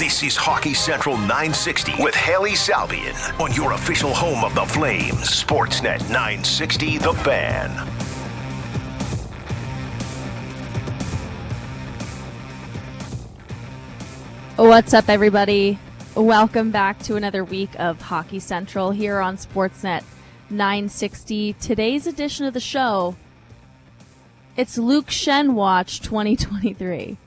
This is Hockey Central 960 with Hailey Salvian on your official home of the Flames, Sportsnet 960 The Fan. What's up, everybody? Welcome back to another week of Hockey Central here on Sportsnet 960. Today's edition of the show, it's Luke Schenn Watch 2023.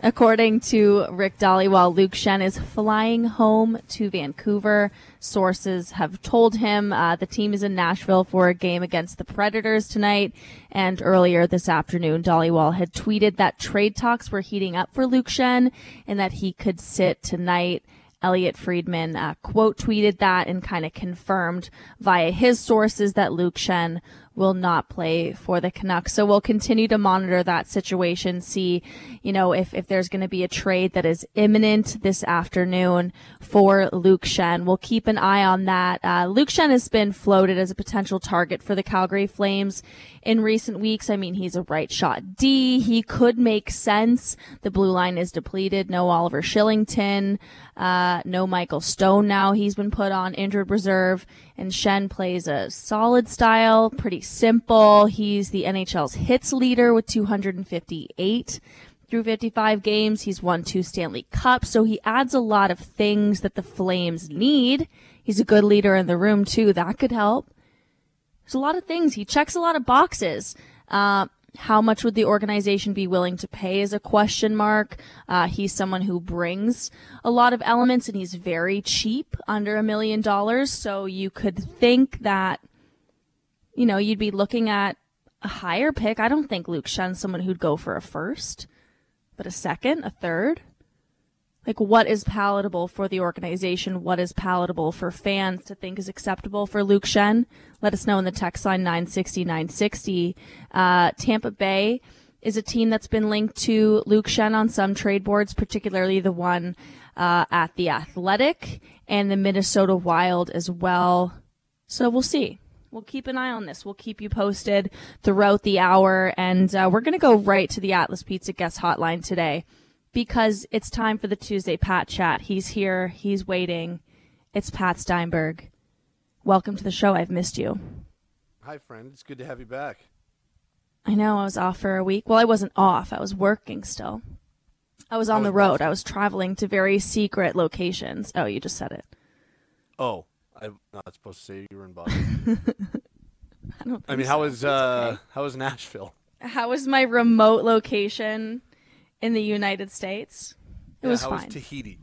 According to Rick Dhaliwal, Luke Schenn is flying home to Vancouver. Sources have told him uh, the team is in Nashville for a game against the Predators tonight. And earlier this afternoon, Dhaliwal had tweeted that trade talks were heating up for Luke Schenn and that he could sit tonight. Elliot Friedman uh, quote tweeted that and kind of confirmed via his sources that Luke Schenn will not play for the Canucks. So we'll continue to monitor that situation, see, you know, if, if there's going to be a trade that is imminent this afternoon for Luke Schenn. We'll keep an eye on that. Uh, Luke Schenn has been floated as a potential target for the Calgary Flames in recent weeks. I mean, he's a right shot D. He could make sense. The blue line is depleted. No Oliver Kylington. Uh, no Michael Stone now. He's been put on injured reserve and Schenn plays a solid style, pretty simple. He's the NHL's hits leader with 258 through 55 games. He's won two Stanley Cups, so he adds a lot of things that the Flames need. He's a good leader in the room too. That could help. There's a lot of things. He checks a lot of boxes. Uh, how much would the organization be willing to pay is a question mark. Uh, he's someone who brings a lot of elements and he's very cheap, under a million dollars. So you could think that, you know, you'd be looking at a higher pick. I don't think Luke Schenn's someone who'd go for a first, but a second, a third. Like what is palatable for the organization? What is palatable for fans to think is acceptable for Luke Schenn. Let us know in the text line 960 960. Uh, Tampa Bay is a team that's been linked to Luke Schenn on some trade boards, particularly the one uh, at the Athletic and the Minnesota Wild as well. So we'll see. We'll keep an eye on this. We'll keep you posted throughout the hour, and uh, we're going to go right to the Atlas Pizza guest hotline today because it's time for the Tuesday Pat chat. He's here. He's waiting. It's Pat Steinberg. Welcome to the show. I've missed you. Hi, friend. It's good to have you back. I know I was off for a week. Well, I wasn't off. I was working still. I was on was the road. I was traveling to very secret locations. Oh, you just said it. Oh, I'm not supposed to say you were in Boston. I don't. I mean, so. how was uh, okay. how was Nashville? How was my remote location in the United States? It Yeah, was how fine. was Tahiti?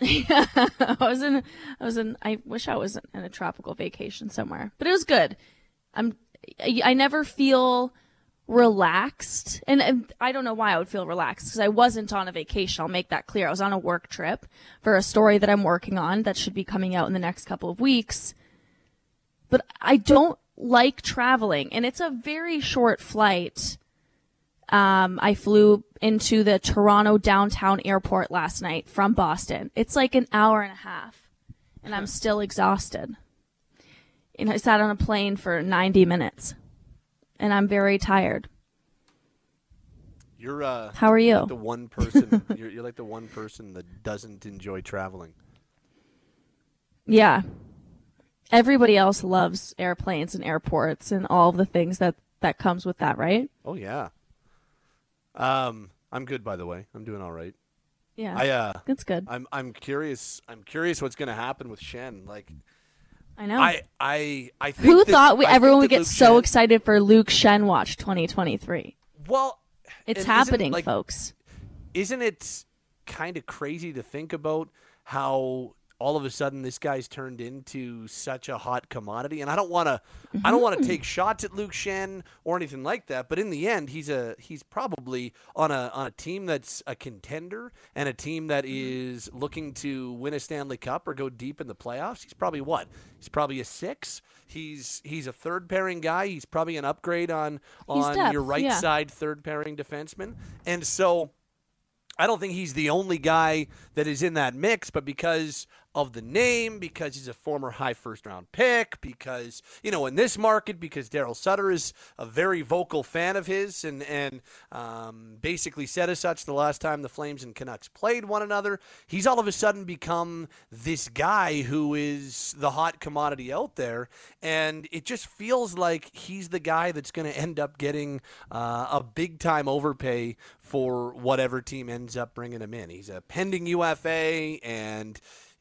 yeah, I was in. I was in. I wish I was in a tropical vacation somewhere, but it was good. I'm. I, I never feel relaxed, and, and I don't know why I would feel relaxed because I wasn't on a vacation. I'll make that clear. I was on a work trip for a story that I'm working on that should be coming out in the next couple of weeks. But I don't like traveling, and it's a very short flight. Um, I flew into the Toronto downtown airport last night from Boston. It's like an hour and a half, and I'm still exhausted. And I sat on a plane for 90 minutes, and I'm very tired. You're uh, How are you? the one person. you're, you're like the one person that doesn't enjoy traveling. Yeah. Everybody else loves airplanes and airports and all the things that that comes with that, right? Oh yeah. Um, I'm good by the way. I'm doing all right. Yeah. I uh, That's good. I'm I'm curious. I'm curious what's going to happen with Schenn. Like, I know. I I I think Who that- thought we, I everyone would get Luke so Schenn- excited for Luke Schenn Watch 2023? Well, It's happening, like, folks. isn't it kind of crazy to think about how all of a sudden this guy's turned into such a hot commodity. And i don't want to i don't want to mm-hmm. take shots at luke schenn or anything like that but in the end he's a he's probably on a on a team that's a contender and a team that mm-hmm. is looking to win a stanley cup or go deep in the playoffs. He's probably what? He's probably a six. He's he's a third pairing guy. He's probably an upgrade on on depth, your right yeah. side third pairing defenseman. And so I don't think he's the only guy that is in that mix, but because of the name, because he's a former high first round pick, because, you know, in this market, because Daryl Sutter is a very vocal fan of his and, and um, basically said as such the last time the Flames and Canucks played one another. He's all of a sudden become this guy who is the hot commodity out there. And it just feels like he's the guy that's going to end up getting uh, a big time overpay for whatever team ends up bringing him in. He's a pending UFA, and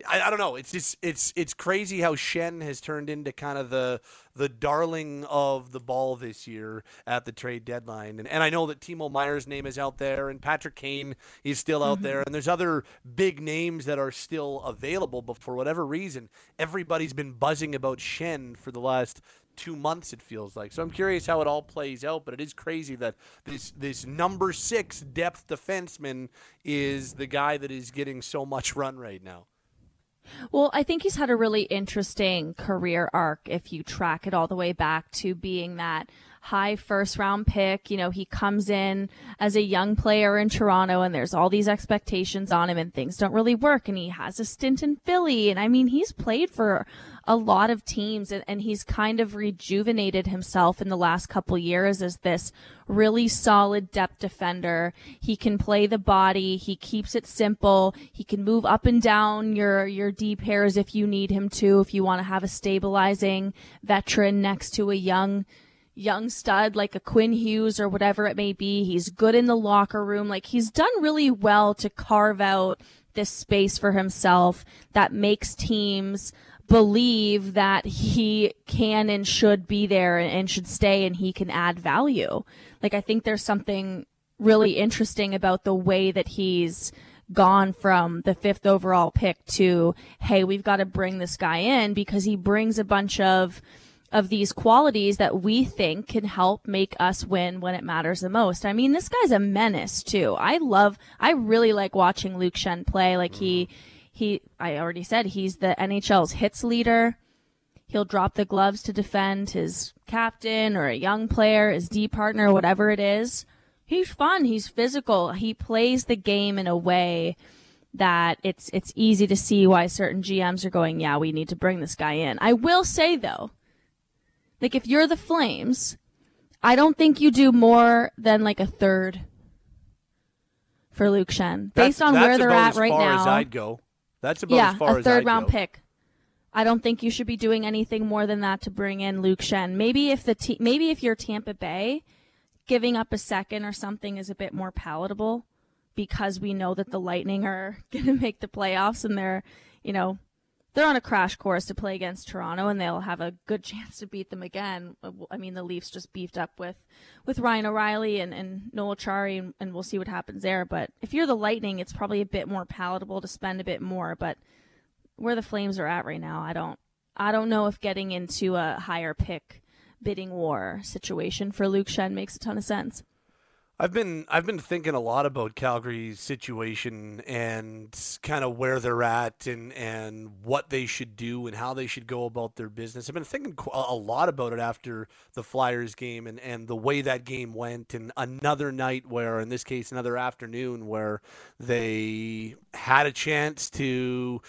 I, I, don't know. It's just it's it's crazy how Schenn has turned into kind of the the darling of the ball this year at the trade deadline. And, and I know that Timo Meier's name is out there, and Patrick Kane is still out mm-hmm. there, and there's other big names that are still available. But for whatever reason, everybody's been buzzing about Schenn for the last two months it feels like. So I'm curious how it all plays out, but it is crazy that this this number six depth defenseman is the guy that is getting so much run right now. Well, I think he's had a really interesting career arc if you track it all the way back to being that high first round pick. You know, he comes in as a young player in Toronto and there's all these expectations on him and things don't really work. And he has a stint in Philly. And I mean, he's played for a lot of teams and, and he's kind of rejuvenated himself in the last couple years as this really solid depth defender. He can play the body. He keeps it simple. He can move up and down your, your D pairs if you need him to, if you want to have a stabilizing veteran next to a young, young stud like a Quinn Hughes or whatever it may be. He's good in the locker room. Like he's done really well to carve out this space for himself that makes teams believe that he can and should be there and should stay and he can add value. Like I think there's something really interesting about the way that he's gone from the fifth overall pick to, hey, we've got to bring this guy in because he brings a bunch of of these qualities that we think can help make us win when it matters the most. I mean, this guy's a menace too. I love, I really like watching Luke Schenn play. Like he, mm-hmm. he, I already said he's the NHL's hits leader. He'll drop the gloves to defend his captain or a young player, his D partner, whatever it is. He's fun. He's physical. He plays the game in a way that it's it's easy to see why certain GMs are going, yeah, we need to bring this guy in. I will say though, like if you're the Flames, I don't think you do more than like a third for Luke Schenn based on where they're at right now. As I'd go. That's about yeah, as far a third round go. pick. I don't think you should be doing anything more than that to bring in Luke Schenn. Maybe if the te- maybe if you're Tampa Bay, giving up a second or something is a bit more palatable because we know that the Lightning are going to make the playoffs and they're, you know, they're on a crash course to play against Toronto and they'll have a good chance to beat them again. I mean, the Leafs just beefed up with, with Ryan O'Reilly and, and Noel Acciari and, and we'll see what happens there. But if you're the Lightning, it's probably a bit more palatable to spend a bit more. But where the Flames are at right now, I don't, I don't know if getting into a higher pick bidding war situation for Luke Schenn makes a ton of sense. I've been I've been thinking a lot about Calgary's situation and kind of where they're at and and what they should do and how they should go about their business. I've been thinking a lot about it after the Flyers game and and the way that game went and another night where in this case another afternoon where they had a chance to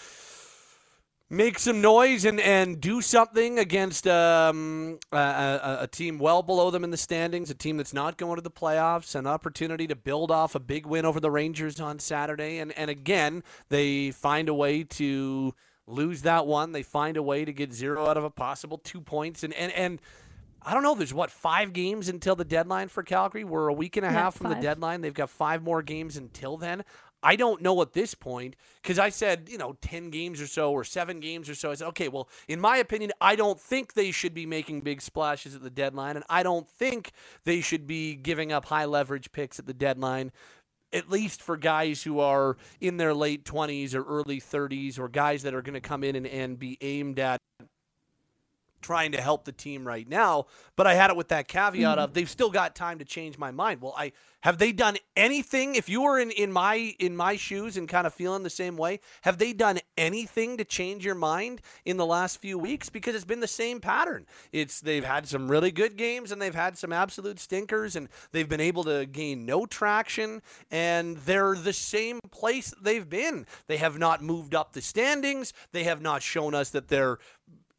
make some noise and, and do something against um, a, a, a, team well below them in the standings, a team that's not going to the playoffs, an opportunity to build off a big win over the Rangers on Saturday. And, and again, they find a way to lose that one. They find a way to get zero out of a possible two points. And, and, and I don't know, there's what, five games until the deadline for Calgary? We're a week and a half from five. the deadline. They've got five more games until then. I don't know at this point because I said, you know, 10 games or so or seven games or so. I said, okay, well, in my opinion, I don't think they should be making big splashes at the deadline. And I don't think they should be giving up high leverage picks at the deadline at least for guys who are in their late 20s or early 30s or guys that are going to come in and, and be aimed at trying to help the team right now. But I had it with that caveat Mm-hmm. of they've still got time to change my mind. Well, I have they done anything? If you were in, in my in my shoes and kind of feeling the same way, have they done anything to change your mind in the last few weeks? Because it's been the same pattern. It's they've had some really good games and they've had some absolute stinkers and they've been able to gain no traction and they're the same place they've been. They have not moved up the standings. They have not shown us that they're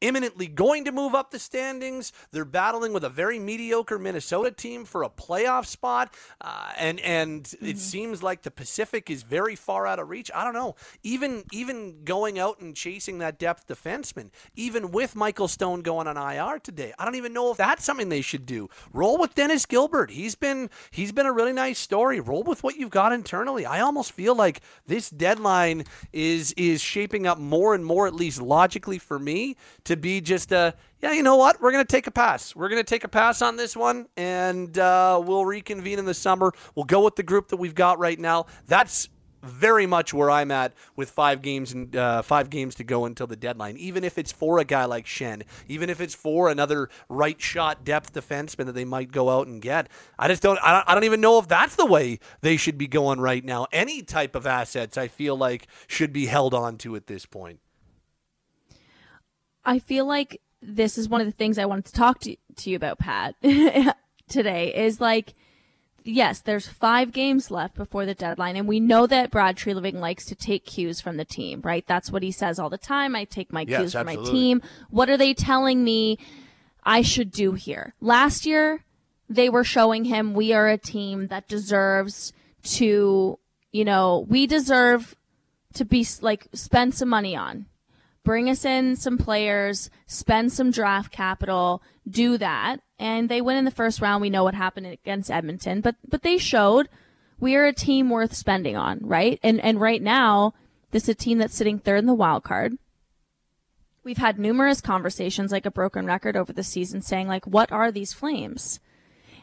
imminently going to move up the standings. They're battling with a very mediocre Minnesota team for a playoff spot, uh, and and it seems like the Pacific is very far out of reach. I don't know. Even even going out and chasing that depth defenseman, even with Michael Stone going on IR today, I don't even know if that's something they should do. Roll with Dennis Gilbert. He's been he's been a really nice story. Roll with what you've got internally. I almost feel like this deadline is is shaping up more and more, at least logically for me, to be just a yeah. You know what? We're gonna take a pass. We're gonna take a pass on this one, and uh, we'll reconvene in the summer. We'll go with the group that we've got right now. That's very much where I'm at with five games and uh, five games to go until the deadline. Even if it's for a guy like Schenn, even if it's for another right shot depth defenseman that they might go out and get, I just don't, I don't even know if that's the way they should be going right now. Any type of assets, I feel like should be held on to at this point. I feel like this is one of the things I wanted to talk to, to you about, Pat, today is like, yes, there's five games left before the deadline, and we know that Brad Treliving likes to take cues from the team, right? That's what he says all the time. I take my Yes, cues from my team. What are they telling me I should do here? Last year, they were showing him we are a team that deserves to, you know, we deserve to be like spend some money on bring us in some players, spend some draft capital, do that. And they win in the first round. We know what happened against Edmonton, but, but they showed we are a team worth spending on, right? And, and right now, this is a team that's sitting third in the wild card. We've had numerous conversations, like a broken record over the season, saying like, what are these flames?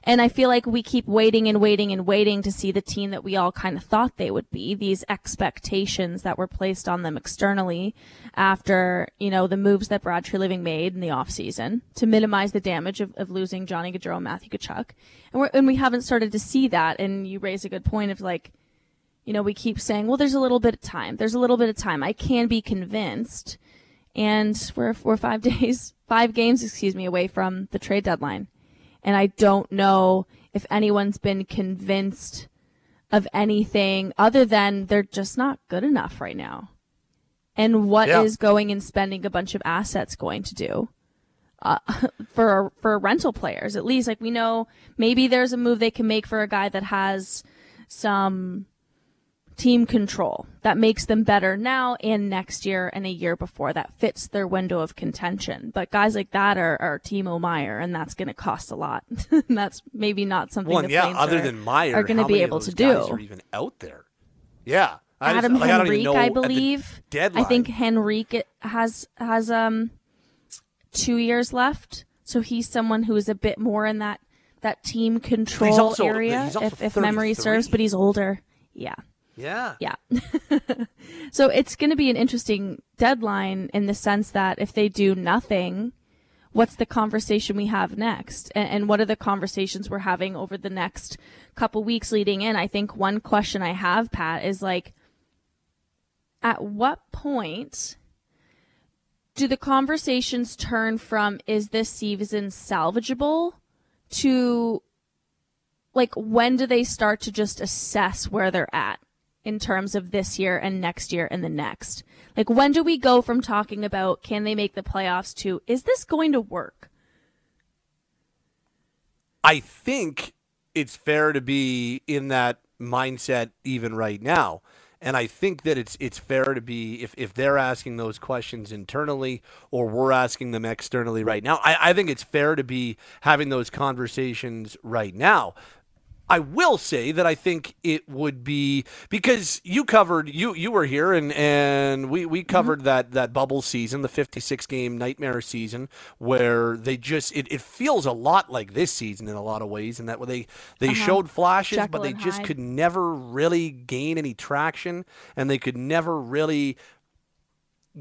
And I feel like we keep waiting and waiting and waiting to see the team that we all kind of thought they would be, these expectations that were placed on them externally after, you know, the moves that Brad Treliving made in the offseason to minimize the damage of, of losing Johnny Gaudreau and Matthew Tkachuk. And, we're, and we haven't started to see that. And you raise a good point of like, you know, we keep saying, well, there's a little bit of time. There's a little bit of time. I can be convinced. And we're, we're five days, five games, excuse me, away from the trade deadline. And I don't know if anyone's been convinced of anything other than they're just not good enough right now. And what is Yeah. going and spending a bunch of assets going to do? Uh, for for rental players, at least, like we know, maybe there's a move they can make for a guy that has some team control that makes them better now and next year and a year before that fits their window of contention. But guys like that are, are Timo Meier, and that's going to cost a lot. and that's maybe not something. One, yeah. Other are, than Meier, are going to be able to do. Are even out there? Yeah. I just- Adam like, I even Henrique, know I believe. deadline. I think Henrique has has um two years left, so he's someone who is a bit more in that that team control also- area, he's also if, if memory serves. But he's older. Yeah. Yeah. Yeah. so it's going to be an interesting deadline in the sense that if they do nothing, what's the conversation we have next? And, and what are the conversations we're having over the next couple weeks leading in? I think one question I have, Pat, is like, at what point do the conversations turn from is this season salvageable to like when do they start to just assess where they're at in terms of this year and next year and the next like when do we go from talking about can they make the playoffs to is this going to work I think it's fair to be in that mindset even right now. And I think that it's it's fair to be if, if they're asking those questions internally or we're asking them externally right now. I, I think it's fair to be having those conversations right now. I will say that I think it would be because you covered you you were here and and we we covered that that bubble season, the 56 game nightmare season where they just it, it feels a lot like this season in a lot of ways and that they they showed flashes Jekyll but they just Hyde. could never really gain any traction and they could never really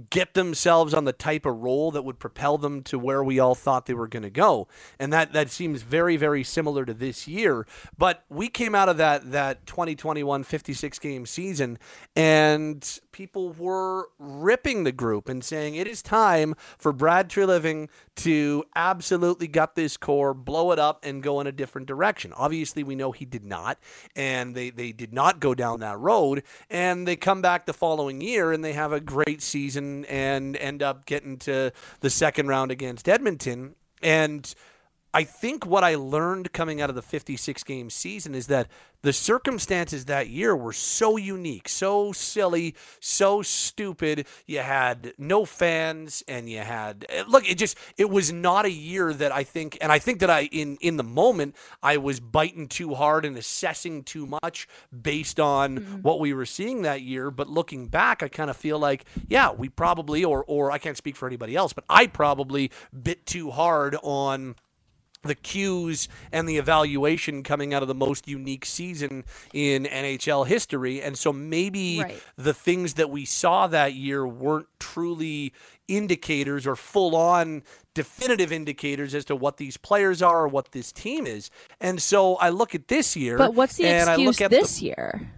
get themselves on the type of role that would propel them to where we all thought they were going to go. And that that seems very very similar to this year, but we came out of that that 2021 56 game season and people were ripping the group and saying it is time for Brad Treliving to absolutely gut this core, blow it up and go in a different direction. Obviously, we know he did not and they they did not go down that road and they come back the following year and they have a great season and end up getting to the second round against Edmonton. And I think what I learned coming out of the 56 game season is that the circumstances that year were so unique, so silly, so stupid. You had no fans and you had look, it just it was not a year that I think and I think that I in in the moment I was biting too hard and assessing too much based on mm-hmm. what we were seeing that year, but looking back I kind of feel like yeah, we probably or or I can't speak for anybody else, but I probably bit too hard on the cues and the evaluation coming out of the most unique season in NHL history. And so maybe right. the things that we saw that year weren't truly indicators or full on definitive indicators as to what these players are or what this team is. And so I look at this year. But what's the excuse this the, year?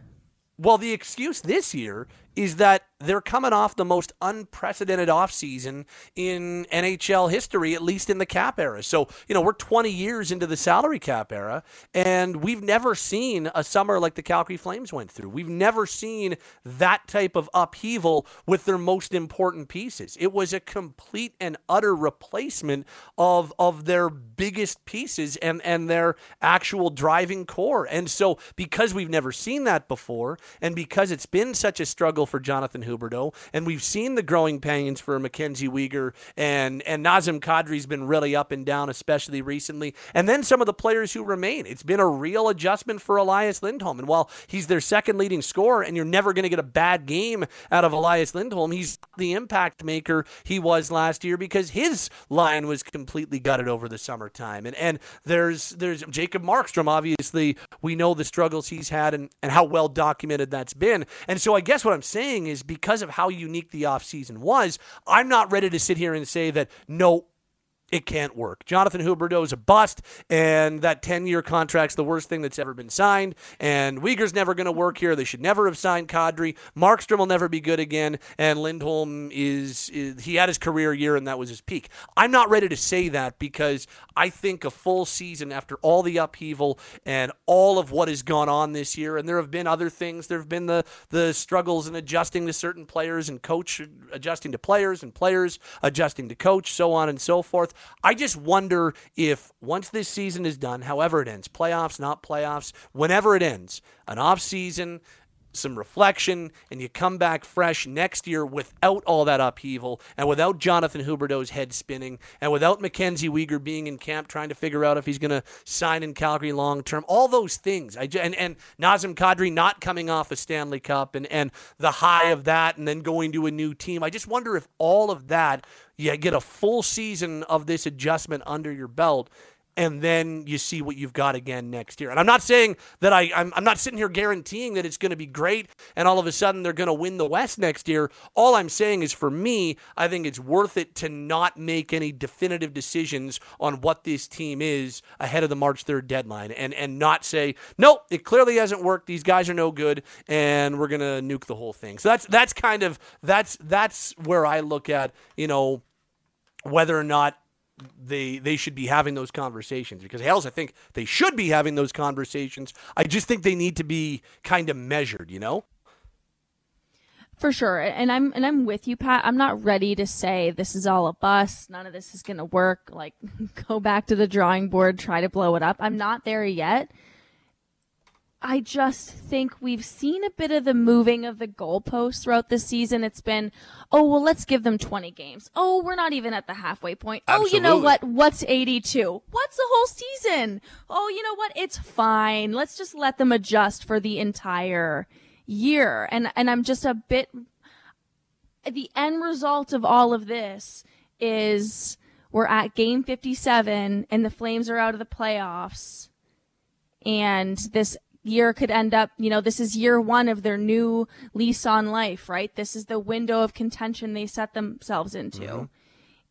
Well, the excuse this year is that they're coming off the most unprecedented offseason in NHL history, at least in the cap era. So, you know, we're 20 years into the salary cap era, and we've never seen a summer like the Calgary Flames went through. We've never seen that type of upheaval with their most important pieces. It was a complete and utter replacement of, of their biggest pieces and, and their actual driving core. And so, because we've never seen that before, and because it's been such a struggle for Jonathan Huberdeau, and we've seen the growing pains for Mackenzie Weegar, and and Nazem Kadri's been really up and down, especially recently. And then some of the players who remain. It's been a real adjustment for Elias Lindholm. And while he's their second leading scorer, and you're never going to get a bad game out of Elias Lindholm, he's the impact maker he was last year because his line was completely gutted over the summertime. And and there's there's Jacob Markstrom. Obviously, we know the struggles he's had and, and how well documented that's been. And so I guess what I'm saying is because of how unique the offseason was, I'm not ready to sit here and say that no, it can't work. Jonathan Huberdeau is a bust, and that 10 year contract's the worst thing that's ever been signed. And Weegar's never going to work here. They should never have signed Kadri. Markstrom will never be good again. And Lindholm is, is, he had his career year, and that was his peak. I'm not ready to say that because I think a full season after all the upheaval and all of what has gone on this year, and there have been other things. There have been the, the struggles in adjusting to certain players and coach adjusting to players and players adjusting to coach, so on and so forth. I just wonder if once this season is done, however it ends, playoffs, not playoffs, whenever it ends, an off season, some reflection, and you come back fresh next year without all that upheaval and without Jonathan Huberdeau's head spinning and without Mackenzie Weegar being in camp trying to figure out if he's going to sign in Calgary long term. All those things. I, and, and Nazem Kadri not coming off a Stanley Cup and, and the high of that and then going to a new team. I just wonder if all of that, you get a full season of this adjustment under your belt and then you see what you've got again next year. And I'm not saying that I, I'm, I'm not sitting here guaranteeing that it's going to be great and all of a sudden they're going to win the West next year. All I'm saying is for me, I think it's worth it to not make any definitive decisions on what this team is ahead of the March 3rd deadline and, and not say, nope, it clearly hasn't worked. These guys are no good and we're going to nuke the whole thing. So that's, that's kind of, that's, that's where I look at, you know, whether or not they they should be having those conversations because hells I think they should be having those conversations. I just think they need to be kind of measured, you know? For sure. And I'm and I'm with you, Pat. I'm not ready to say this is all a bust. None of this is gonna work. Like go back to the drawing board, try to blow it up. I'm not there yet. I just think we've seen a bit of the moving of the goalposts throughout the season. It's been, oh, well, let's give them 20 games. Oh, we're not even at the halfway point. Absolutely. Oh, you know what? What's 82? What's the whole season? Oh, you know what? It's fine. Let's just let them adjust for the entire year. And, and I'm just a bit, the end result of all of this is we're at game 57 and the Flames are out of the playoffs and this year could end up, you know, this is year one of their new lease on life, right? This is the window of contention they set themselves into. Mm-hmm.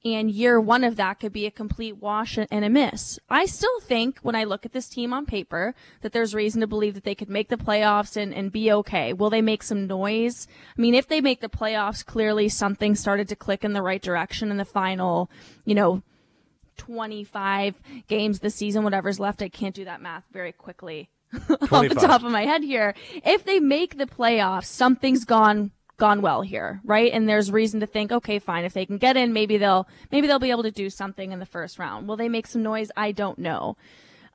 And year one of that could be a complete wash and a miss. I still think when I look at this team on paper that there's reason to believe that they could make the playoffs and, and be okay. Will they make some noise? I mean, if they make the playoffs, clearly something started to click in the right direction in the final, you know, 25 games this season, whatever's left. I can't do that math very quickly off the top of my head here. If they make the playoffs, something's gone gone well here, right? And there's reason to think, okay, fine, if they can get in, maybe they'll maybe they'll be able to do something in the first round. Will they make some noise? I don't know.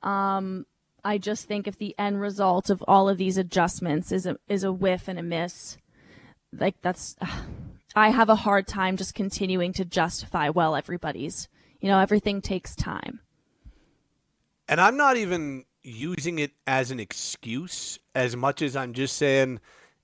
Um, I just think if the end result of all of these adjustments is a is a whiff and a miss, like that's, I have a hard time just continuing to justify well everybody's. You know, everything takes time. And I'm not even using it as an excuse as much as I'm just saying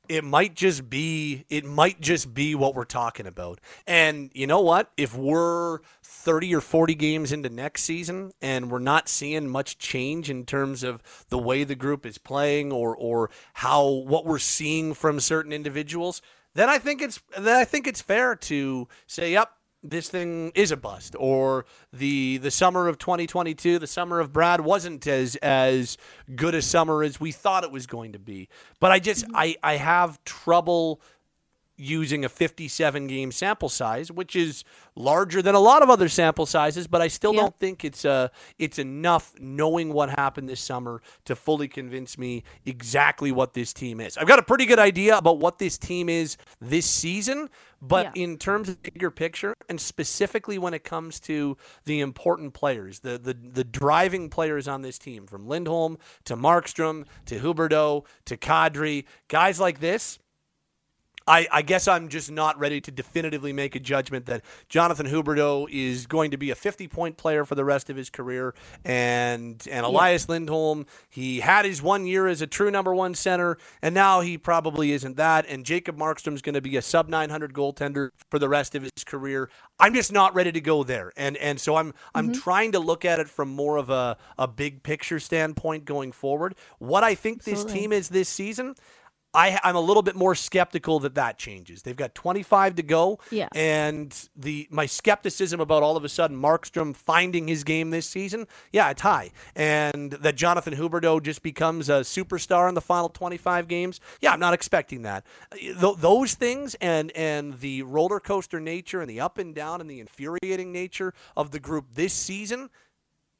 it might just be it might just be what we're talking about. And you know what? If we're 30 or 40 games into next season and we're not seeing much change in terms of the way the group is playing or or how what we're seeing from certain individuals, then I think it's then I think it's fair to say, "Yep, this thing is a bust or the the summer of 2022 the summer of Brad wasn't as as good a summer as we thought it was going to be but I just. I I have trouble using a 57 game sample size, which is larger than a lot of other sample sizes, but I still yeah. don't think it's uh it's enough knowing what happened this summer to fully convince me exactly what this team is. I've got a pretty good idea about what this team is this season, but yeah. in terms of bigger picture and specifically when it comes to the important players, the the the driving players on this team from Lindholm to Markstrom to Huberdeau to Kadri, guys like this, I, I, guess I'm just not ready to definitively make a judgment that Jonathan Huberdeau is going to be a 50 point player for the rest of his career. And and Elias yeah. Lindholm, he had his one year as a true number one center, and now he probably isn't that. And Jacob Markstrom is going to be a sub 900 goaltender for the rest of his career. I'm just not ready to go there. And and so I'm I'm mm-hmm. trying to look at it from more of a, a big picture standpoint going forward. What I think Absolutely. this team is this season. I, I'm a little bit more skeptical that that changes. They've got 25 to go, yeah. and the my skepticism about all of a sudden Markstrom finding his game this season, yeah, it's high. And that Jonathan Huberdeau just becomes a superstar in the final 25 games, yeah, I'm not expecting that. Th- those things and and the roller coaster nature and the up and down and the infuriating nature of the group this season,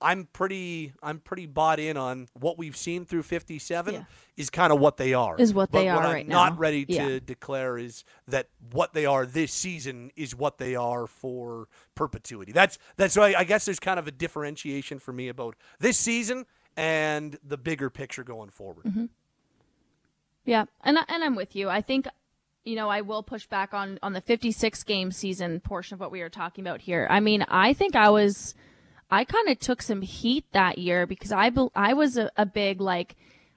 I'm pretty I'm pretty bought in on what we've seen through 57 yeah. is kind of what they are. Is what but they what are I'm right now. Not Not ready to yeah. declare is that what they are this season is what they are for perpetuity. That's that's why I guess there's kind of a differentiation for me about this season and the bigger picture going forward. Mm-hmm. Yeah, and and I'm with you. I think you know, I will push back on on the 56 game season portion of what we are talking about here. I mean, I think I was I kind of took some heat that year because I be- I was a, a big like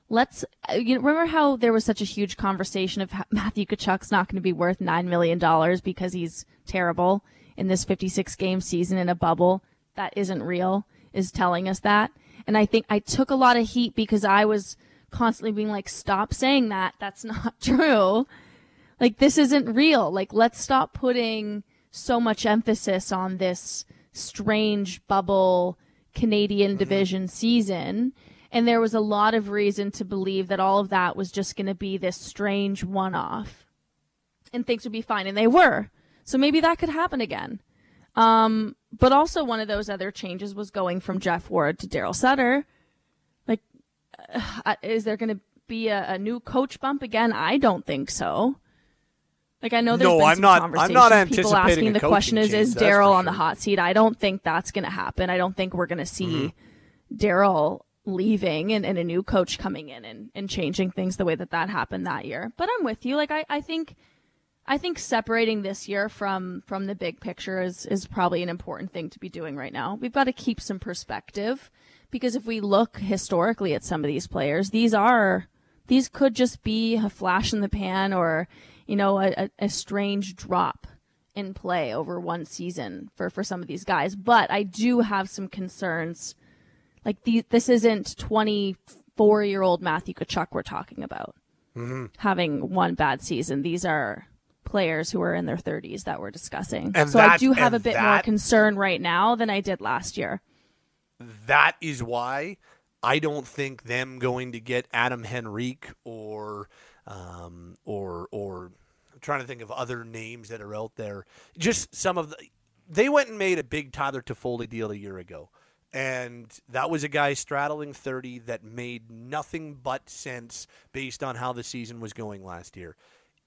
let's uh, you know, remember how there was such a huge conversation of Matthew Tkachuk's not going to be worth 9 million dollars because he's terrible in this 56 game season in a bubble? That isn't real is telling us that. And I think I took a lot of heat because I was constantly being like stop saying that. That's not true. Like this isn't real. Like let's stop putting so much emphasis on this strange bubble Canadian mm-hmm. division season. And there was a lot of reason to believe that all of that was just going to be this strange one off and things would be fine. And they were. So maybe that could happen again. Um, but also, one of those other changes was going from Geoff Ward to Daryl Sutter. Like, uh, is there going to be a, a new coach bump again? I don't think so. Like I know there's no, been I'm some not, conversations. I'm not anticipating People asking the question is, change, is Daryl on the hot seat? I don't think that's going to happen. I don't think we're going to see mm-hmm. Daryl leaving and, and, a new coach coming in and, and changing things the way that that happened that year. But I'm with you. Like I, I think, I think separating this year from from the big picture is is probably an important thing to be doing right now. We've got to keep some perspective because if we look historically at some of these players, these are these could just be a flash in the pan or you know, a, a strange drop in play over one season for, for some of these guys. But I do have some concerns. Like the, this isn't 24 year old Matthew Tkachuk we're talking about mm-hmm. having one bad season. These are players who are in their 30s that we're discussing. And so that, I do have a bit that, more concern right now than I did last year. That is why I don't think them going to get Adam Henrique or um, or or I'm trying to think of other names that are out there. Just some of the they went and made a big Tyler Toffoli deal a year ago. And that was a guy straddling 30 that made nothing but sense based on how the season was going last year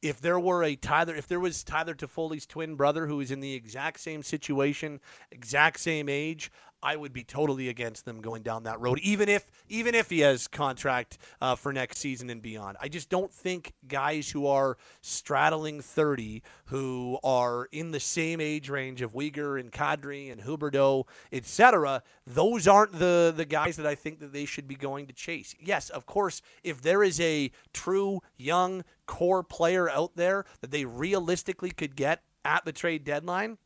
if there were a Tyler, if there was Tyler Toffoli's twin brother who was in the exact same situation, exact same age, I would be totally against them going down that road, even if even if he has contract uh, for next season and beyond. I just don't think guys who are straddling thirty, who are in the same age range of Weegar and Kadri and Huberdeau, etc., those aren't the the guys that I think that they should be going to chase. Yes, of course, if there is a true young core player out there that they realistically could get at the trade deadline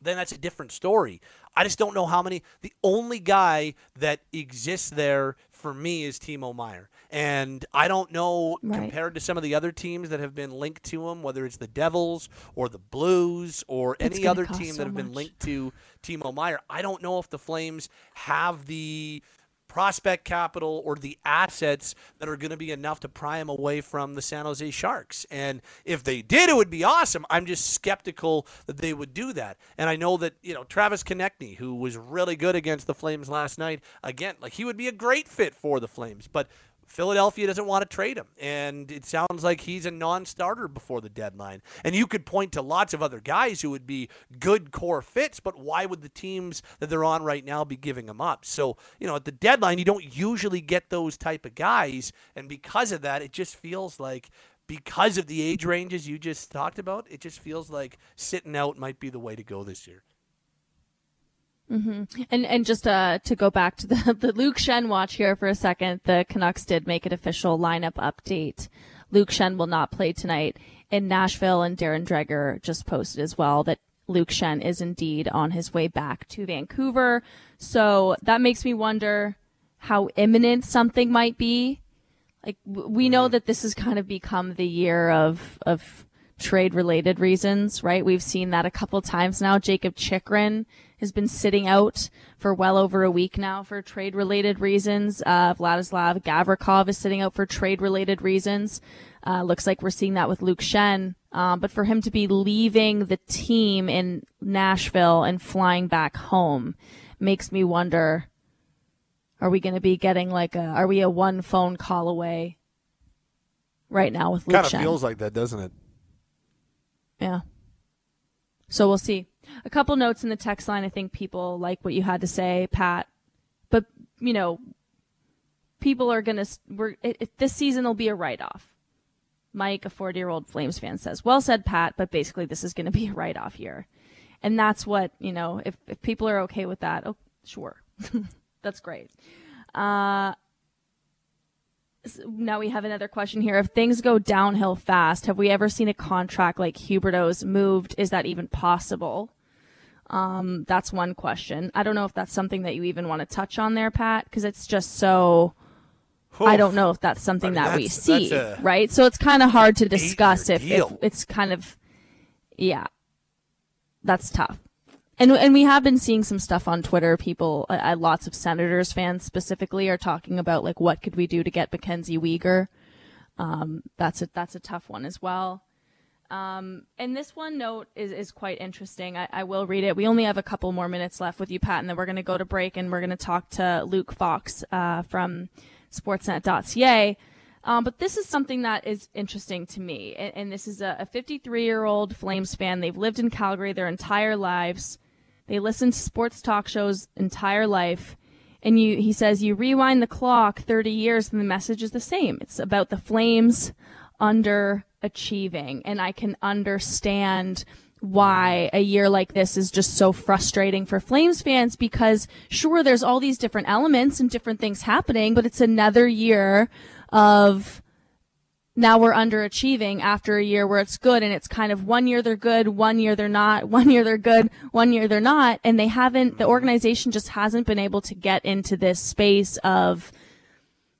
then that's a different story. I just don't know how many. The only guy that exists there for me is Timo Meier. And I don't know, right. compared to some of the other teams that have been linked to him, whether it's the Devils or the Blues or it's any other team so that have much. been linked to Timo Meier, I don't know if the Flames have the prospect capital or the assets that are going to be enough to pry him away from the San Jose Sharks. And if they did, it would be awesome. I'm just skeptical that they would do that. And I know that, you know, Travis Konecny, who was really good against the Flames last night, again, like he would be a great fit for the Flames. But Philadelphia doesn't want to trade him, and it sounds like he's a non-starter before the deadline. And you could point to lots of other guys who would be good core fits, but why would the teams that they're on right now be giving them up? So, you know, at the deadline, you don't usually get those type of guys, and because of that, it just feels like because of the age ranges you just talked about, it just feels like sitting out might be the way to go this year. Mm-hmm. And and just uh, to go back to the the Luke Schenn watch here for a second, the Canucks did make an official lineup update. Luke Schenn will not play tonight in Nashville, and Darren Dreger just posted as well that Luke Schenn is indeed on his way back to Vancouver. So that makes me wonder how imminent something might be. Like we know mm-hmm. that this has kind of become the year of of trade related reasons, right? We've seen that a couple times now. Jacob Chychrun has been sitting out for well over a week now for trade related reasons. Uh, Vladislav Gavrikov is sitting out for trade related reasons. Uh, looks like we're seeing that with Luke Schenn. Um, but for him to be leaving the team in Nashville and flying back home makes me wonder, are we going to be getting like a, are we a one phone call away right now with Luke Kind of feels like that, doesn't it? Yeah. So we'll see. A couple notes in the text line. I think people like what you had to say, Pat. But you know, people are gonna. We're it, it, this season will be a write off. Mike, a 40 year old Flames fan, says, "Well said, Pat." But basically, this is going to be a write off year, and that's what you know. If if people are okay with that, oh sure, that's great. Uh, now we have another question here. If things go downhill fast, have we ever seen a contract like Huberdeau's moved? Is that even possible? Um, that's one question. I don't know if that's something that you even want to touch on there, Pat, because it's just so. Oof. I don't know if that's something I mean, that we see, right? So it's kind of hard to discuss if, if it's kind of, yeah, that's tough. And and we have been seeing some stuff on Twitter. People, uh, uh, lots of Senators fans specifically, are talking about like what could we do to get Mackenzie Weegar. Um, that's a that's a tough one as well. Um, and this one note is, is quite interesting. I, I, will read it. We only have a couple more minutes left with you, Pat, and then we're going to go to break and we're going to talk to Luke Fox uh, from Sportsnet.ca. Um, but this is something that is interesting to me. And, and this is a 53 year old Flames fan. They've lived in Calgary their entire lives. They listen to sports talk shows entire life. And you, he says, you rewind the clock 30 years and the message is the same. It's about the Flames underachieving. And I can understand why a year like this is just so frustrating for Flames fans because sure, there's all these different elements and different things happening, but it's another year of now we're underachieving after a year where it's good and it's kind of one year they're good, one year they're not, one year they're good, one year they're not. And they haven't, the organization just hasn't been able to get into this space of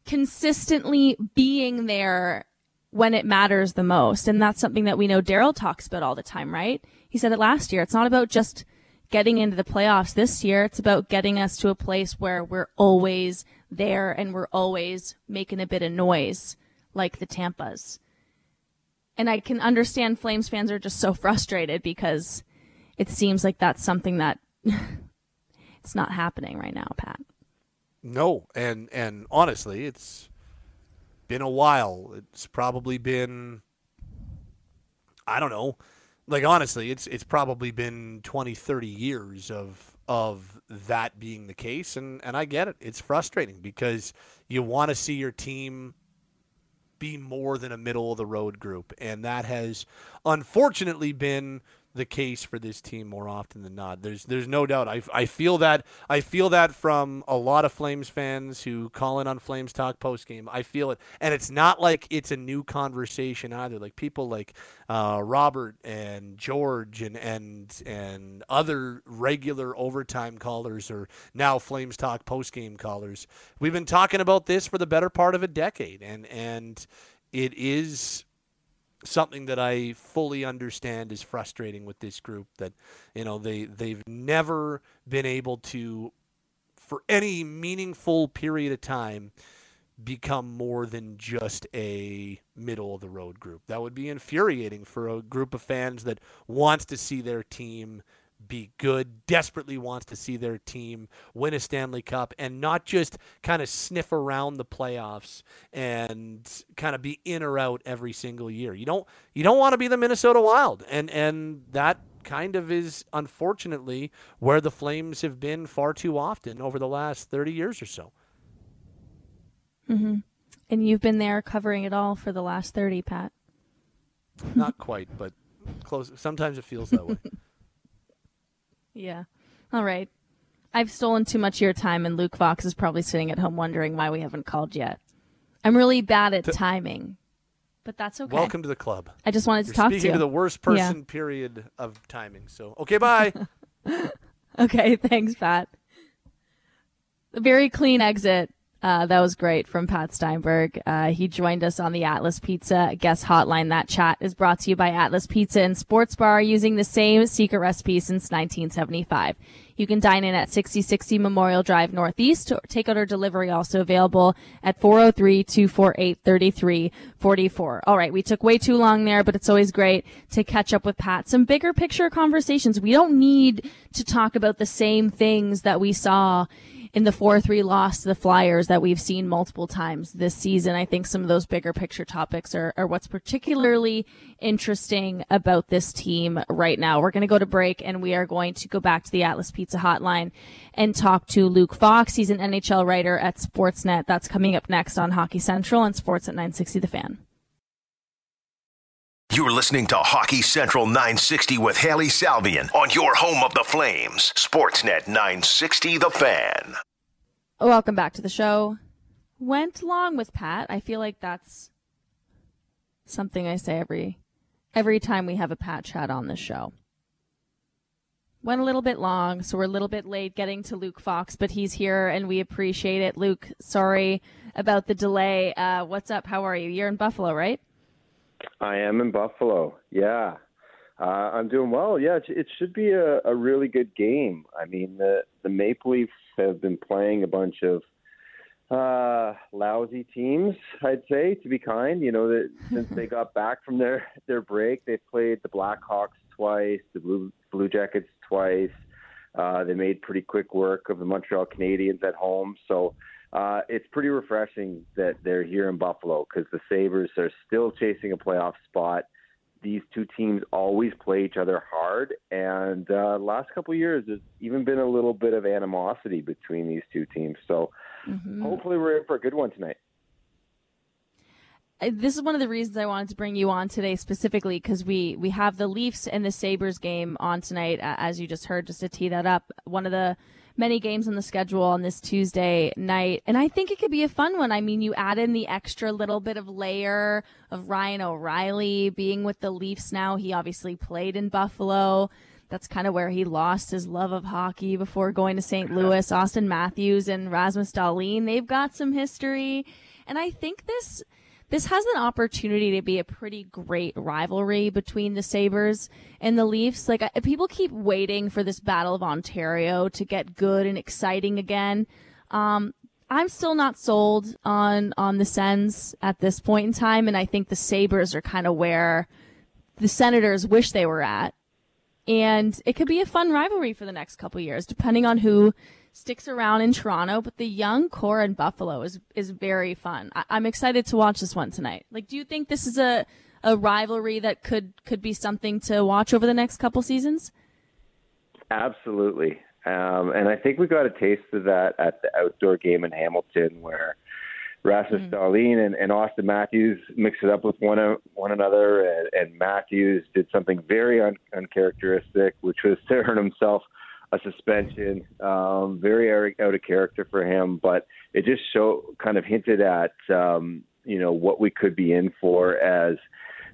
consistently being there when it matters the most. And that's something that we know Daryl talks about all the time, right? He said it last year. It's not about just getting into the playoffs this year. It's about getting us to a place where we're always there and we're always making a bit of noise like the Tampas. And I can understand Flames fans are just so frustrated because it seems like that's something that it's not happening right now, Pat. No, and and honestly, it's been a while. It's probably been I don't know. Like honestly, it's it's probably been 20, 30 years of of that being the case and and I get it. It's frustrating because you want to see your team be more than a middle of the road group and that has unfortunately been the case for this team more often than not. There's there's no doubt. I, I feel that I feel that from a lot of Flames fans who call in on Flames Talk post game. I feel it, and it's not like it's a new conversation either. Like people like uh, Robert and George and and and other regular overtime callers or now Flames Talk post game callers. We've been talking about this for the better part of a decade, and and it is something that I fully understand is frustrating with this group that you know they they've never been able to for any meaningful period of time become more than just a middle of the road group. That would be infuriating for a group of fans that wants to see their team be good, desperately wants to see their team win a Stanley Cup and not just kind of sniff around the playoffs and kind of be in or out every single year. You don't you don't want to be the Minnesota Wild. And and that kind of is unfortunately where the Flames have been far too often over the last 30 years or so. Mhm. And you've been there covering it all for the last 30, Pat. Not quite, but close. Sometimes it feels that way. Yeah. All right. I've stolen too much of your time, and Luke Fox is probably sitting at home wondering why we haven't called yet. I'm really bad at timing, but that's okay. Welcome to the club. I just wanted to You're talk to you. Speaking to the worst person period of timing. So okay, bye. Okay, thanks, Pat. A very clean exit. Uh, that was great from Pat Steinberg. Uh, he joined us on the Atlas Pizza guest hotline. That chat is brought to you by Atlas Pizza and Sports Bar using the same secret recipe since 1975. You can dine in at 6060 Memorial Drive Northeast. Takeout or delivery also available at 403-248-3344. All right. We took way too long there, but it's always great to catch up with Pat. Some bigger picture conversations. We don't need to talk about the same things that we saw in the 4-3 loss to the Flyers that we've seen multiple times this season. I think some of those bigger picture topics are, are what's particularly interesting about this team right now. We're going to go to break and we are going to go back to the Atlas Pizza hotline and talk to Luke Fox. He's an NHL writer at Sportsnet. That's coming up next on Hockey Central and Sports at 960 The Fan. You're listening to Hockey Central 960 with Hailey Salvian on your home of the Flames, Sportsnet 960 The Fan. Welcome back to the show. Went long with Pat. I feel like that's something I say every every time we have a Pat chat on this show. Went a little bit long, so we're a little bit late getting to Luke Fox, but he's here and we appreciate it. Luke, sorry about the delay. Uh, what's up? How are you? You're in Buffalo, right? I am in Buffalo. Yeah, uh, I'm doing well. Yeah, it, it should be a, a really good game. I mean, the the Maple Leafs have been playing a bunch of uh, lousy teams. I'd say, to be kind. You know, that since they got back from their their break, they've played the Blackhawks twice, the Blue Blue Jackets twice. Uh, they made pretty quick work of the Montreal Canadiens at home. So uh, it's pretty refreshing that they're here in Buffalo because the Sabres are still chasing a playoff spot. These two teams always play each other hard, and uh, last couple of years there's even been a little bit of animosity between these two teams. So Mm-hmm. hopefully we're in for a good one tonight. Uh, this is one of the reasons I wanted to bring you on today specifically because we we have the Leafs and the Sabres game on tonight, as you just heard. Just to tee that up, one of the many games on the schedule on this Tuesday night, and I think it could be a fun one. I mean, you add in the extra little bit of layer of Ryan O'Reilly being with the Leafs now. He obviously played in Buffalo. That's kind of where he lost his love of hockey before going to St. Louis. Auston Matthews and Rasmus Dahlin, they've got some history. And I think this this has an opportunity to be a pretty great rivalry between the Sabres and the Leafs. Like people keep waiting for this Battle of Ontario to get good and exciting again. Um, I'm still not sold on on the Sens at this point in time, and I think the Sabres are kind of where the Senators wish they were at. And it could be a fun rivalry for the next couple years, depending on who sticks around in Toronto, but the young core in Buffalo is is very fun. I, am excited to watch this one tonight. Like, do you think this is a a rivalry that could could be something to watch over the next couple seasons? Absolutely, um, and I think we got a taste of that at the outdoor game in Hamilton, where Rasmus mm-hmm. Dahlin and, and Auston Matthews mixed it up with one one another, and, and Matthews did something very un, uncharacteristic, which was to earn himself a suspension. Um, very out of character for him, but it just show kind of hinted at um, you know what we could be in for as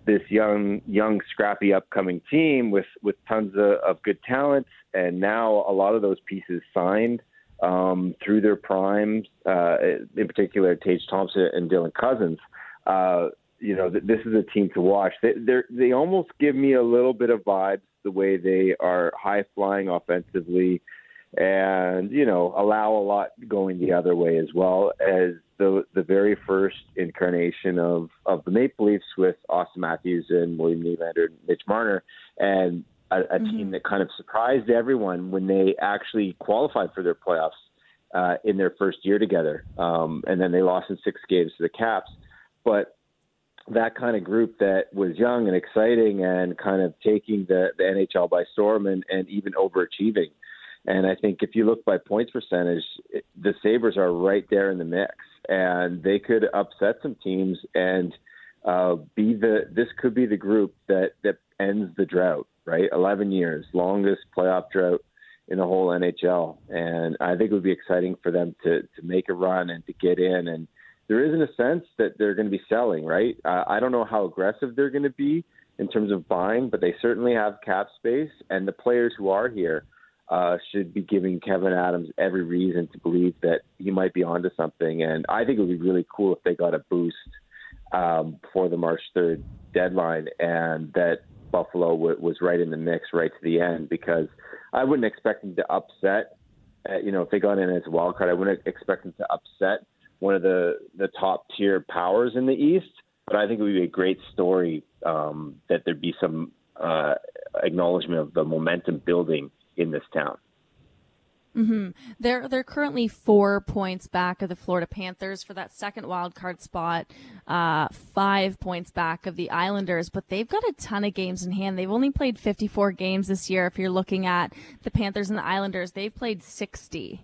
this young, young, scrappy, upcoming team with with tons of, of good talent, and now a lot of those pieces signed um, through their primes. Uh, in particular, Tage Thompson and Dylan Cozens. Uh, you know, th- this is a team to watch. They they almost give me a little bit of vibes the way they are high flying offensively and you know allow a lot going the other way as well as the the very first incarnation of of the Maple Leafs with Auston Matthews and William Nylander and Mitch Marner and a, a mm-hmm. team that kind of surprised everyone when they actually qualified for their playoffs uh, in their first year together um, and then they lost in six games to the Caps but that kind of group that was young and exciting and kind of taking the, the NHL by storm and, and even overachieving. And I think if you look by points percentage, the Sabres are right there in the mix, and they could upset some teams and uh, be the. This could be the group that that ends the drought. Right, eleven years, longest playoff drought in the whole NHL, and I think it would be exciting for them to to make a run and to get in and there isn't a sense that they're going to be selling, right? Uh, I don't know how aggressive they're going to be in terms of buying, but they certainly have cap space, and the players who are here uh, should be giving Kevyn Adams every reason to believe that he might be onto something. And I think it would be really cool if they got a boost um, before the March 3rd deadline, and that Buffalo w- was right in the mix right to the end, because I wouldn't expect them to upset. Uh, you know, if they got in as a wild card, I wouldn't expect them to upset one of the the top tier powers in the East. But I think it would be a great story um, that there'd be some uh, acknowledgement of the momentum building in this town. Mm-hmm. They're they're currently four points back of the Florida Panthers for that second wild card spot, uh, five points back of the Islanders, but they've got a ton of games in hand. They've only played 54 games this year. If you're looking at the Panthers and the Islanders, they've played 60.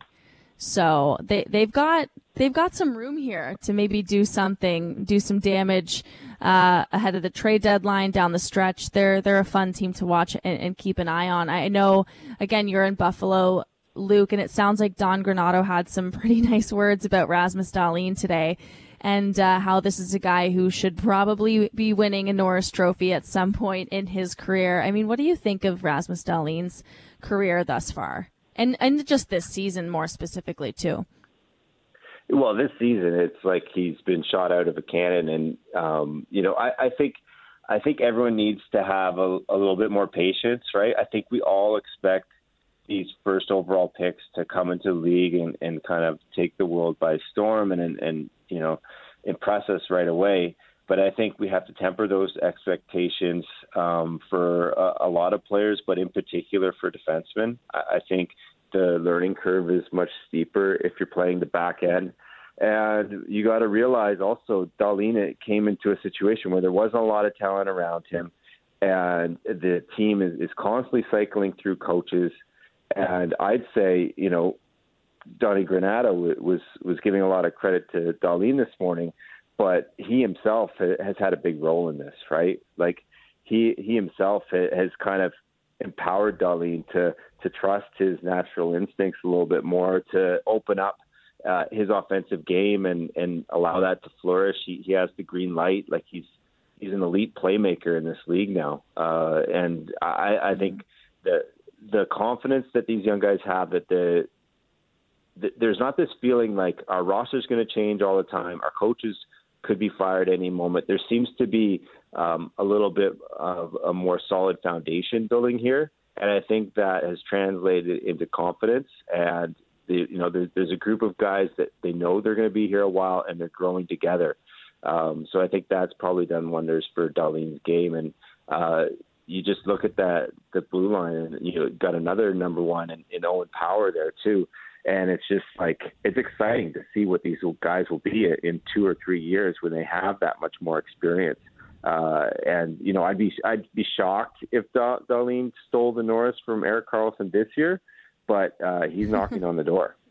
So they they've got they've got some room here to maybe do something, do some damage uh, ahead of the trade deadline down the stretch. They're they're a fun team to watch and, and keep an eye on. I know again you're in Buffalo, Luke, and it sounds like Don Granato had some pretty nice words about Rasmus Dahlin today. And uh, how this is a guy who should probably be winning a Norris Trophy at some point in his career. I mean, what do you think of Rasmus Dahlin's career thus far? And and just this season more specifically too. Well, this season it's like he's been shot out of a cannon, and um, you know I, I think I think everyone needs to have a, a little bit more patience, right? I think we all expect these first overall picks to come into the league and, and kind of take the world by storm and, and and you know impress us right away. But I think we have to temper those expectations um, for a, a, lot of players, but in particular for defensemen. I, I think the learning curve is much steeper if you're playing the back end. And you got to realize also, Dahlin came into a situation where there wasn't a lot of talent around him, and the team is, is constantly cycling through coaches. And I'd say, you know, Donnie Granato was was giving a lot of credit to Dahlin this morning but he himself has had a big role in this, right? Like he he himself has kind of empowered Dahlin to to trust his natural instincts a little bit more, to open up uh, his offensive game and and allow that to flourish. He he has the green light, like he's he's an elite playmaker in this league now, uh, and I I think that the confidence that these young guys have that the th- there's not this feeling like our roster is going to change all the time. Our coaches could be fired any moment. There seems to be um, a little bit of a more solid foundation building here, and I think that has translated into confidence. And the, you know, there's, there's a group of guys that they know they're going to be here a while, and they're growing together. Um, so I think that's probably done wonders for Dahlin's game. And uh, you just look at that the blue line, and you got another number one in, in Owen Power there too and it's just like it's exciting to see what these guys will be in two or three years when they have that much more experience. Uh, and you know, I'd be I'd be shocked if da- Dahlin stole the Norris from Erik Karlsson this year, but uh, he's knocking on the door.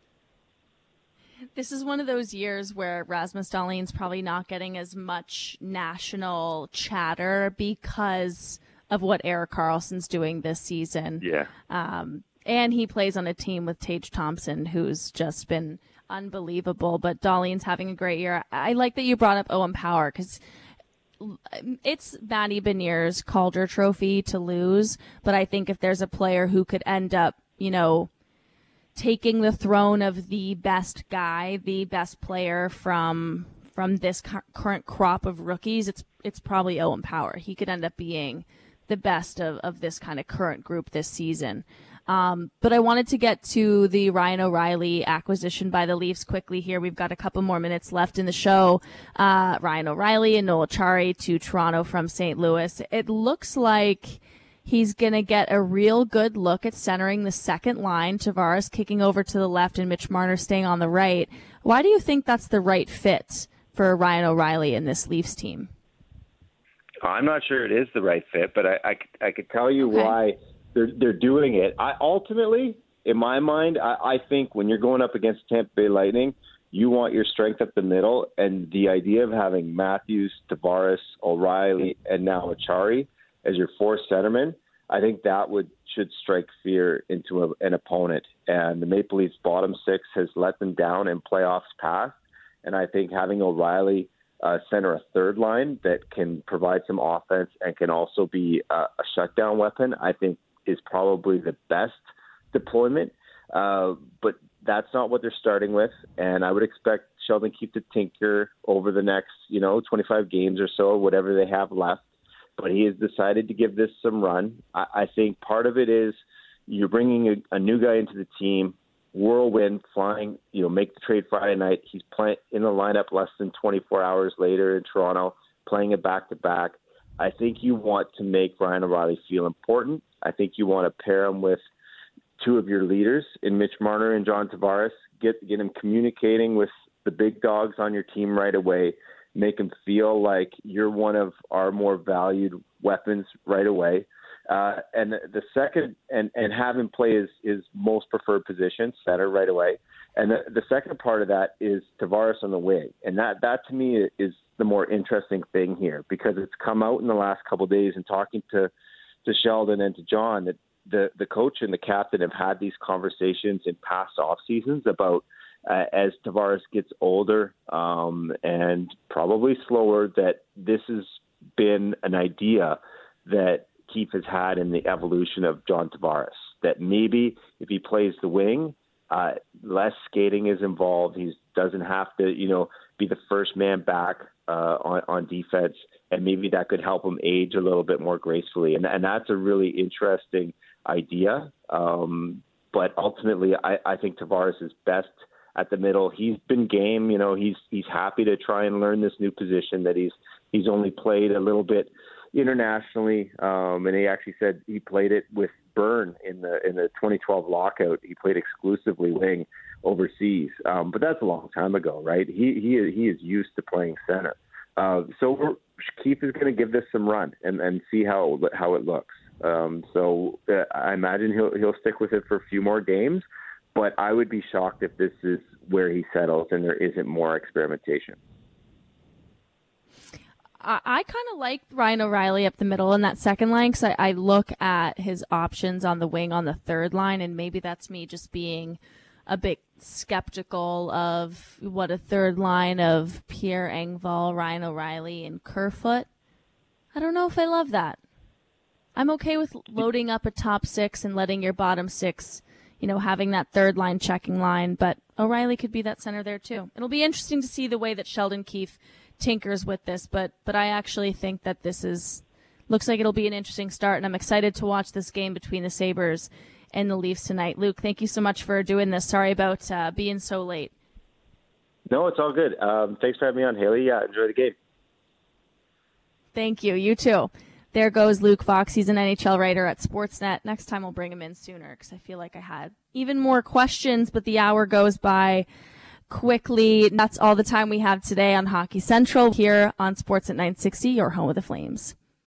This is one of those years where Rasmus Dahlin's probably not getting as much national chatter because of what Erik Karlsson's doing this season. Yeah. Um, and he plays on a team with Tage Thompson, who's just been unbelievable. But Dahlin's having a great year. I like that you brought up Owen Power because it's Matty Beniers' Calder Trophy to lose. But I think if there's a player who could end up, you know, taking the throne of the best guy, the best player from from this current crop of rookies, it's it's probably Owen Power. He could end up being the best of, of this kind of current group this season. Um, but I wanted to get to the Ryan O'Reilly acquisition by the Leafs quickly here. We've got a couple more minutes left in the show. Uh, Ryan O'Reilly and Noel Acciari to Toronto from St. Louis. It looks like he's going to get a real good look at centering the second line. Tavares kicking over to the left and Mitch Marner staying on the right. Why do you think that's the right fit for Ryan O'Reilly in this Leafs team? I'm not sure it is the right fit, but I, I, I could tell you okay. why they're they're doing it. I ultimately, in my mind, I, I think when you're going up against Tampa Bay Lightning, you want your strength up the middle, and the idea of having Matthews, Tavares, O'Reilly, and now Acciari as your four centermen, I think that would should strike fear into a, an opponent. And the Maple Leafs bottom six has let them down in playoffs past, and I think having O'Reilly uh, center a third line that can provide some offense and can also be a, a shutdown weapon, I think is probably the best deployment. Uh, but that's not what they're starting with, and I would expect Sheldon Keefe to tinker over the next, you know, 25 games or so, whatever they have left. But he has decided to give this some run. I, I think part of it is you're bringing a, a new guy into the team, whirlwind, flying, you know, make the trade Friday night. He's playing in the lineup less than 24 hours later in Toronto, playing it back to back. I think you want to make Ryan O'Reilly feel important. I think you want to pair him with two of your leaders in Mitch Marner and John Tavares. Get get him communicating with the big dogs on your team right away. Make him feel like you're one of our more valued weapons right away. Uh, and the second, and, and have him play his, his most preferred position, center right away. And the, the second part of that is Tavares on the wing. And that, that to me is the more interesting thing here because it's come out in the last couple of days and talking to to Sheldon and to John that the the coach and the captain have had these conversations in past off seasons about uh, as Tavares gets older um, and probably slower that this has been an idea that Keefe has had in the evolution of John Tavares that maybe if he plays the wing, uh, less skating is involved. He doesn't have to, you know, be the first man back uh, on, on defense, and maybe that could help him age a little bit more gracefully. And, and that's a really interesting idea. Um, but ultimately, I, I think Tavares is best at the middle. He's been game. You know, he's he's happy to try and learn this new position that he's he's only played a little bit internationally. Um, and he actually said he played it with Bern in the in the 2012 lockout. He played exclusively wing overseas, um, but that's a long time ago, right? He he he is used to playing center. Uh, so Keefe is going to give this some run and, and see how how it looks. Um, so uh, I imagine he'll he'll stick with it for a few more games, but I would be shocked if this is where he settles and there isn't more experimentation. I, I kind of like Ryan O'Reilly up the middle in that second line because I, I look at his options on the wing on the third line, and maybe that's me just being a bit skeptical of what a third line of Pierre Engvall, Ryan O'Reilly, and Kerfoot. I don't know if I love that. I'm okay with loading up a top six and letting your bottom six, you know, having that third line checking line, but O'Reilly could be that center there too. It'll be interesting to see the way that Sheldon Keefe tinkers with this, but but I actually think that this is looks like it'll be an interesting start, and I'm excited to watch this game between the Sabres and the Leafs tonight. Luke, thank you so much for doing this. Sorry about uh, being so late. No, it's all good. Um, thanks for having me on, Hailey. Yeah, enjoy the game. Thank you. You too. There goes Luke Fox. He's an NHL writer at Sportsnet. Next time we'll bring him in sooner because I feel like I had even more questions, but the hour goes by quickly. That's all the time we have today on Hockey Central here on Sportsnet 960, your home of the Flames.